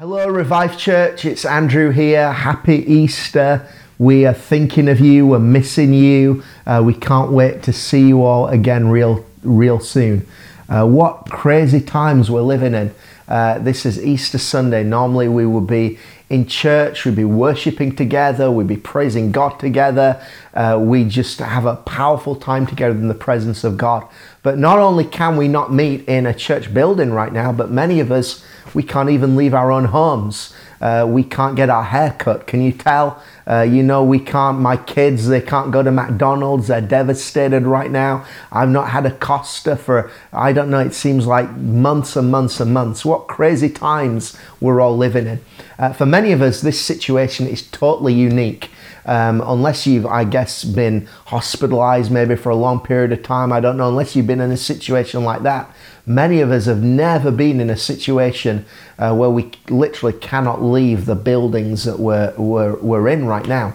Hello, Revive Church. It's Andrew here. Happy Easter. We are thinking of you. We're missing you. Uh, we can't wait to see you all again real, real soon. Uh, what crazy times we're living in. Uh, this is Easter Sunday. Normally, we would be in church, we'd be worshiping together, we'd be praising God together. Uh, we just have a powerful time together in the presence of God. But not only can we not meet in a church building right now, but many of us, we can't even leave our own homes. Uh, we can't get our hair cut. Can you tell? Uh, you know, we can't, my kids, they can't go to McDonald's. They're devastated right now. I've not had a Costa for, I don't know, it seems like months and months and months. What crazy times we're all living in. Uh, for many of us, this situation is totally unique. Um, unless you've, I guess, been hospitalized maybe for a long period of time, I don't know, unless you've been in a situation like that. Many of us have never been in a situation uh, where we literally cannot leave the buildings that we're, we're, we're in right now.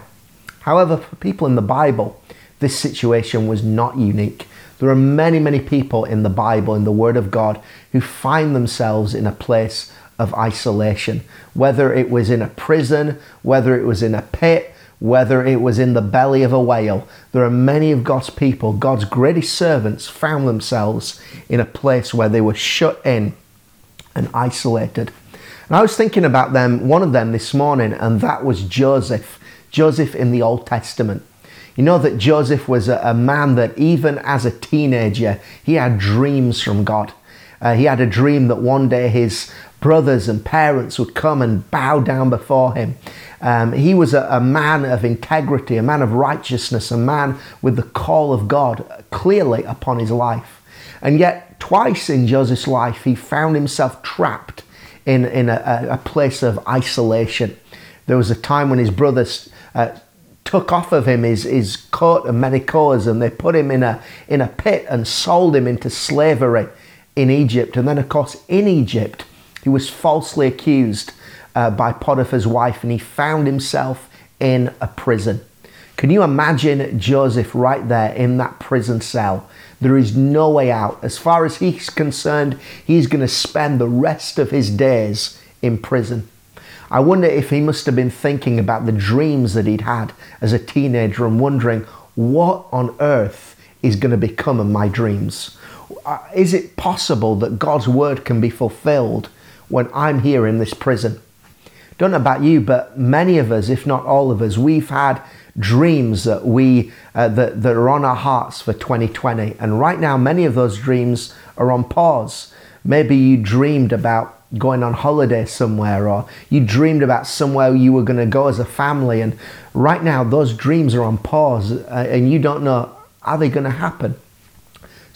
However, for people in the Bible, this situation was not unique. There are many, many people in the Bible, in the Word of God, who find themselves in a place of isolation, whether it was in a prison, whether it was in a pit, whether it was in the belly of a whale. There are many of God's people, God's greatest servants, found themselves in a place where they were shut in and isolated. And I was thinking about them, one of them this morning, and that was Joseph. Joseph in the Old Testament. You know that Joseph was a, a man that even as a teenager, he had dreams from God. Uh, he had a dream that one day his brothers and parents would come and bow down before him. Um, he was a, a, man of integrity, a man of righteousness, a man with the call of God clearly upon his life. And yet, twice in Joseph's life, he found himself trapped in, in a, a place of isolation. There was a time when his brothers uh, took off of him his, his coat and many colors and they put him in a, in a pit and sold him into slavery in Egypt. And then, of course, in Egypt, he was falsely accused uh, by Potiphar's wife and he found himself in a prison. Can you imagine Joseph right there in that prison cell? There is no way out. As far as he's concerned, he's going to spend the rest of his days in prison. I wonder if he must have been thinking about the dreams that he'd had as a teenager and wondering what on earth is going to become of my dreams. Uh, is it possible that God's word can be fulfilled when I'm here in this prison. Don't know about you, but many of us, if not all of us, we've had dreams that we uh, that, that are on our hearts for 2020 and right now many of those dreams are on pause. Maybe you dreamed about going on holiday somewhere or you dreamed about somewhere you were going to go as a family. And right now those dreams are on pause uh, and you don't know are they going to happen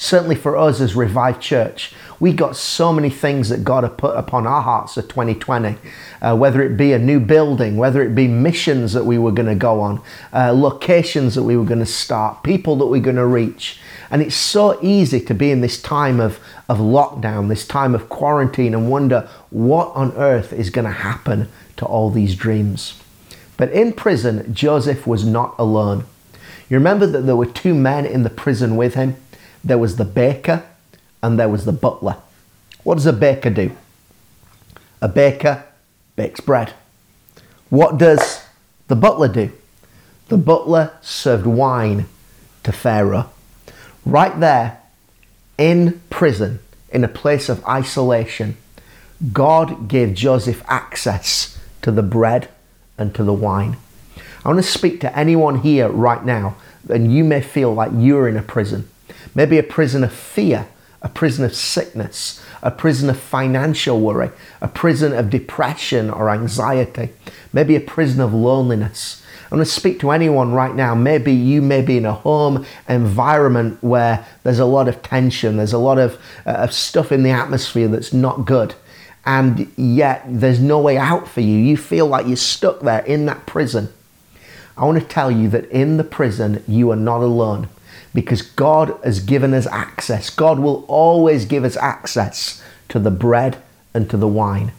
certainly for us as Revive Church, we got so many things that God had put upon our hearts for 2020, uh, whether it be a new building, whether it be missions that we were going to go on, uh, locations that we were going to start, people that we're going to reach. And it's so easy to be in this time of, of lockdown, this time of quarantine, and wonder what on earth is going to happen to all these dreams. But in prison, Joseph was not alone. You remember that there were two men in the prison with him? There was the baker and there was the butler. What does a baker do? A baker bakes bread. What does the butler do? The butler served wine to Pharaoh. Right there in prison, in a place of isolation, God gave Joseph access to the bread and to the wine. I want to speak to anyone here right now, and you may feel like you're in a prison. Maybe a prison of fear, a prison of sickness, a prison of financial worry, a prison of depression or anxiety, maybe a prison of loneliness. I'm going to speak to anyone right now. Maybe you may be in a home environment where there's a lot of tension, there's a lot of, uh, of stuff in the atmosphere that's not good, and yet there's no way out for you. You feel like you're stuck there in that prison. I want to tell you that in the prison, you are not alone because God has given us access. God will always give us access to the bread and to the wine.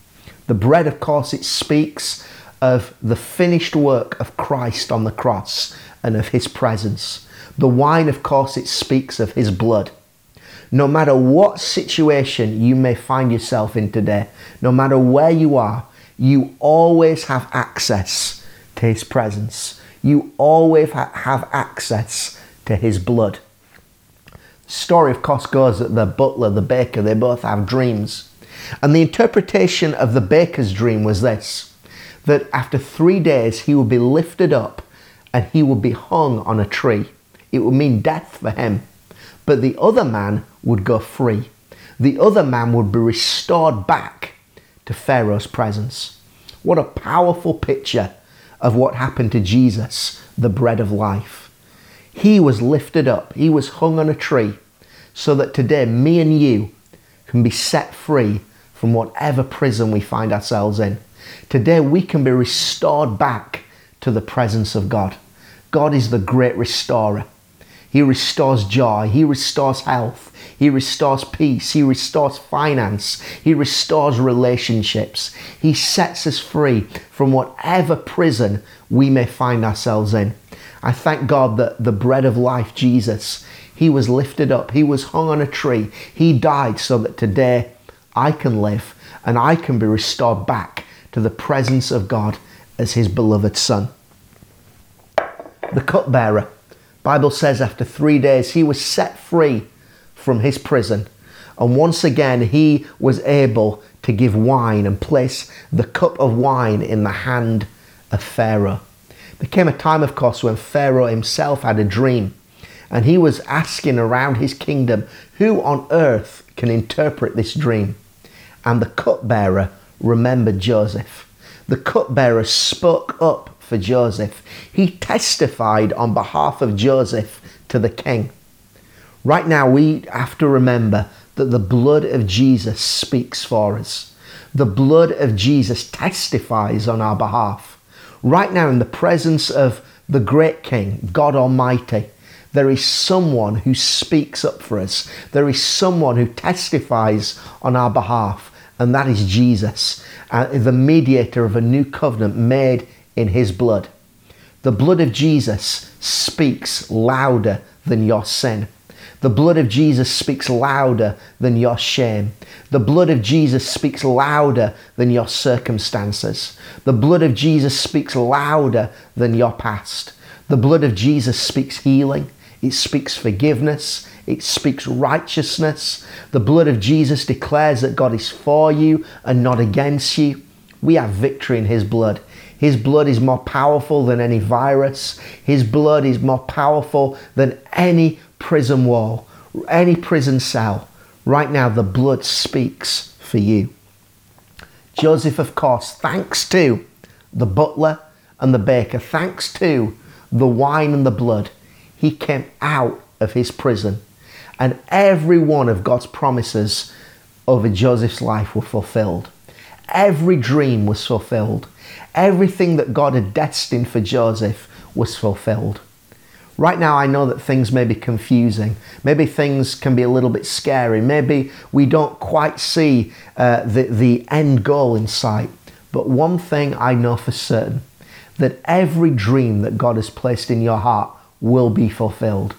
The bread, of course, it speaks of the finished work of Christ on the cross and of his presence. The wine, of course, it speaks of his blood. No matter what situation you may find yourself in today, no matter where you are, you always have access to his presence. You always ha- have access to his blood. Story, of course, goes that the butler, the baker, they both have dreams. And the interpretation of the baker's dream was this that after three days he would be lifted up and he would be hung on a tree. It would mean death for him. But the other man would go free. The other man would be restored back to Pharaoh's presence. What a powerful picture of what happened to Jesus, the bread of life. He was lifted up, he was hung on a tree, so that today me and you can be set free from whatever prison we find ourselves in. Today we can be restored back to the presence of God. God is the great restorer. He restores joy. He restores health. He restores peace. He restores finance. He restores relationships. He sets us free from whatever prison we may find ourselves in. I thank God that the bread of life, Jesus, he was lifted up. He was hung on a tree. He died so that today I can live and I can be restored back to the presence of God as his beloved son. The cupbearer Bible says after 3 days he was set free from his prison and once again he was able to give wine and place the cup of wine in the hand of Pharaoh. There came a time of course when Pharaoh himself had a dream and he was asking around his kingdom who on earth can interpret this dream and the cupbearer remembered Joseph. The cupbearer spoke up for Joseph. He testified on behalf of Joseph to the king. Right now, we have to remember that the blood of Jesus speaks for us. The blood of Jesus testifies on our behalf. Right now, in the presence of the great King, God Almighty, there is someone who speaks up for us. There is someone who testifies on our behalf, and that is Jesus, uh, the mediator of a new covenant made in his blood. The blood of Jesus speaks louder than your sin. The blood of Jesus speaks louder than your shame. The blood of Jesus speaks louder than your circumstances. The blood of Jesus speaks louder than your past. The blood of Jesus speaks healing. It speaks forgiveness. It speaks righteousness. The blood of Jesus declares that God is for you and not against you. We have victory in His blood. His blood is more powerful than any virus. His blood is more powerful than any prison wall, any prison cell. Right now, the blood speaks for you. Joseph, of course, thanks to the butler and the baker, thanks to the wine and the blood, he came out of his prison. And every one of God's promises over Joseph's life were fulfilled. Every dream was fulfilled. Everything that God had destined for Joseph was fulfilled. Right now, I know that things may be confusing. Maybe things can be a little bit scary. Maybe we don't quite see uh, the, the end goal in sight. But one thing I know for certain that every dream that God has placed in your heart will be fulfilled.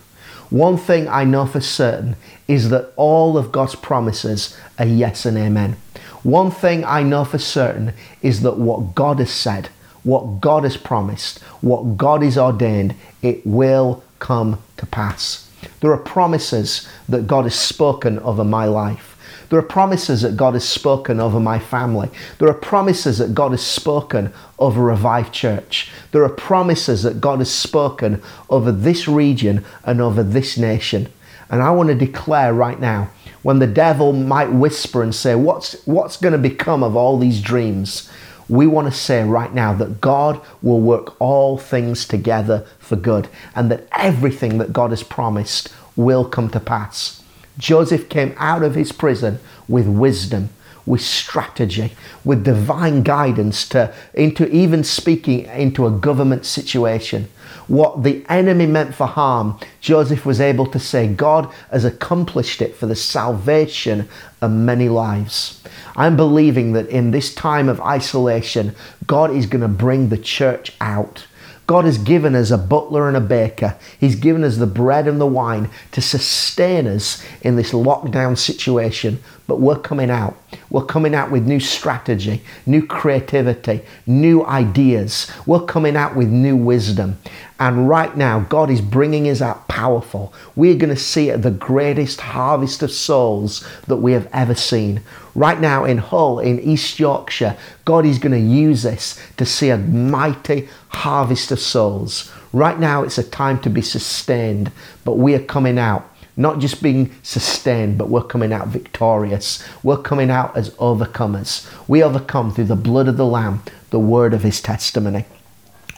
One thing I know for certain is that all of God's promises are yes and amen. One thing I know for certain is that what God has said, what God has promised, what God has ordained, it will come to pass. There are promises that God has spoken over my life. There are promises that God has spoken over my family. There are promises that God has spoken over Revive Church. There are promises that God has spoken over this region and over this nation. And I want to declare right now when the devil might whisper and say, What's, what's going to become of all these dreams? We want to say right now that God will work all things together for good and that everything that God has promised will come to pass. Joseph came out of his prison with wisdom with strategy, with divine guidance to into even speaking into a government situation. What the enemy meant for harm, Joseph was able to say, God has accomplished it for the salvation of many lives. I'm believing that in this time of isolation, God is going to bring the church out. God has given us a butler and a baker. He's given us the bread and the wine to sustain us in this lockdown situation. But we're coming out. We're coming out with new strategy, new creativity, new ideas. We're coming out with new wisdom. And right now, God is bringing us out powerful. We're going to see the greatest harvest of souls that we have ever seen. Right now in Hull, in East Yorkshire, God is going to use this to see a mighty harvest of souls. Right now, it's a time to be sustained, but we are coming out not just being sustained, but we're coming out victorious. We're coming out as overcomers. We overcome through the blood of the Lamb, the word of his testimony.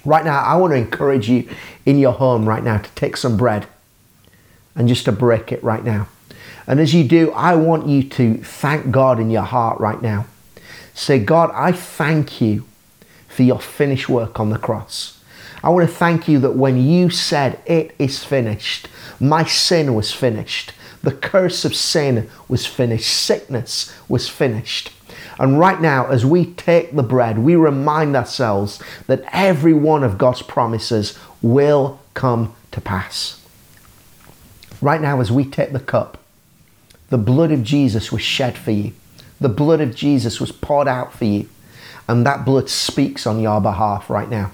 Right now, I want to encourage you in your home right now to take some bread and just to break it right now. And as you do, I want you to thank God in your heart right now. Say, God, I thank you for your finished work on the cross. I want to thank you that when you said it is finished, my sin was finished. The curse of sin was finished. Sickness was finished. And right now, as we take the bread, we remind ourselves that every one of God's promises will come to pass. Right now, as we take the cup, the blood of Jesus was shed for you. The blood of Jesus was poured out for you. And that blood speaks on your behalf right now.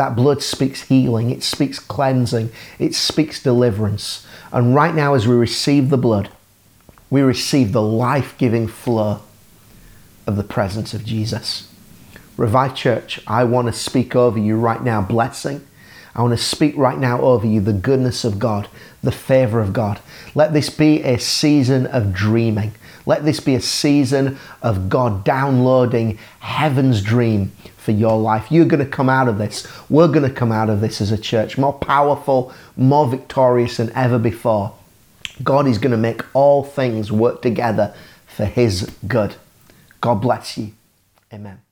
That blood speaks healing, it speaks cleansing, it speaks deliverance. And right now, as we receive the blood, we receive the life giving flow of the presence of Jesus. Revive Church, I want to speak over you right now blessing. I want to speak right now over you the goodness of God, the favor of God. Let this be a season of dreaming. Let this be a season of God downloading heaven's dream for your life. You're going to come out of this. We're going to come out of this as a church more powerful, more victorious than ever before. God is going to make all things work together for His good. God bless you. Amen.